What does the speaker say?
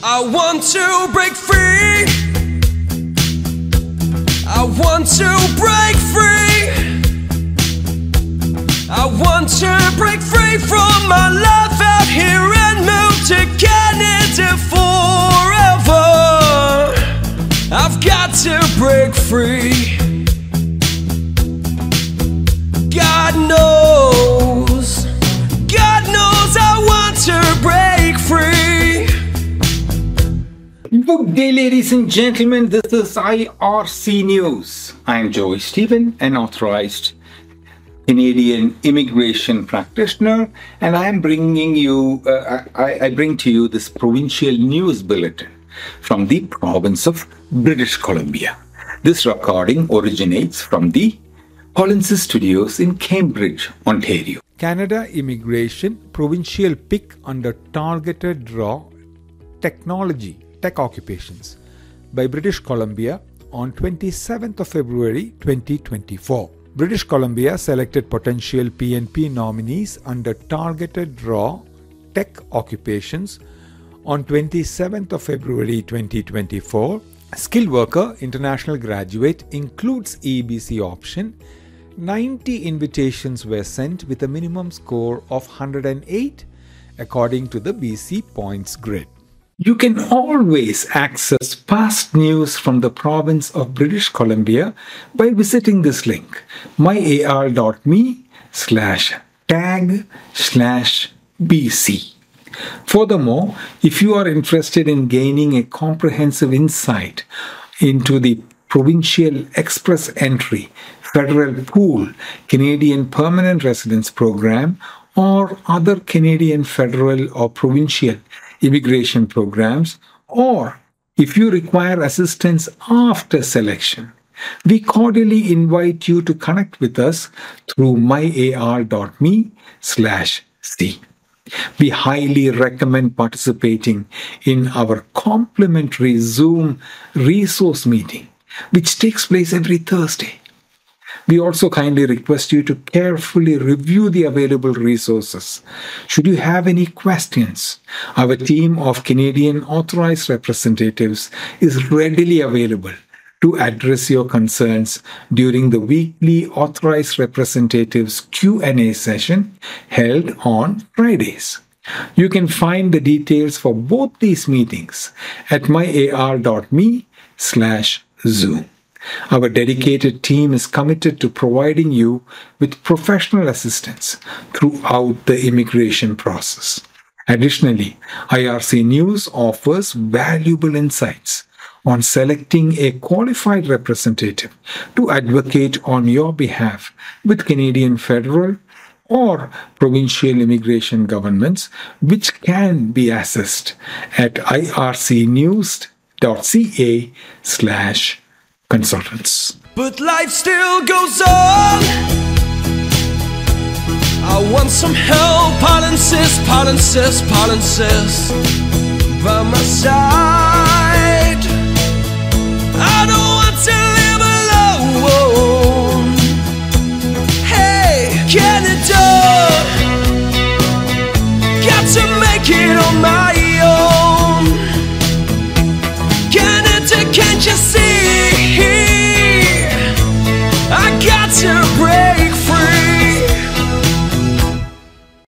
I want to break free. I want to break free. I want to break free from my life out here and move to Canada forever. I've got to break free. God knows, Good day, ladies and gentlemen. This is IRC News. I'm Joy Stephen, an authorized Canadian immigration practitioner, and I am bringing you, uh, I, I bring to you this provincial news bulletin from the province of British Columbia. This recording originates from the Collins Studios in Cambridge, Ontario. Canada Immigration Provincial Pick under Targeted Draw Technology Tech Occupations by British Columbia on 27th of February 2024. British Columbia selected potential PNP nominees under Targeted Draw Tech Occupations on 27th of February 2024. Skilled worker international graduate includes EEBC option 90 invitations were sent with a minimum score of 108 according to the BC points grid. You can always access past news from the province of British Columbia by visiting this link myar.me slash tag slash BC. Furthermore, if you are interested in gaining a comprehensive insight into the Provincial Express Entry Federal Pool Canadian Permanent Residence Program or other Canadian federal or provincial immigration programs, or if you require assistance after selection, we cordially invite you to connect with us through myar.me slash C. We highly recommend participating in our complimentary Zoom resource meeting, which takes place every Thursday. We also kindly request you to carefully review the available resources. Should you have any questions, our team of Canadian authorized representatives is readily available to address your concerns during the weekly authorized representatives Q&A session held on Fridays. You can find the details for both these meetings at myar.me slash Zoom. Our dedicated team is committed to providing you with professional assistance throughout the immigration process. Additionally, IRC News offers valuable insights on selecting a qualified representative to advocate on your behalf with Canadian federal or provincial immigration governments, which can be accessed at ircnews.ca slash consultants. But life still goes on. I want some help, I'll insist, I'll insist, I'll insist. By my side,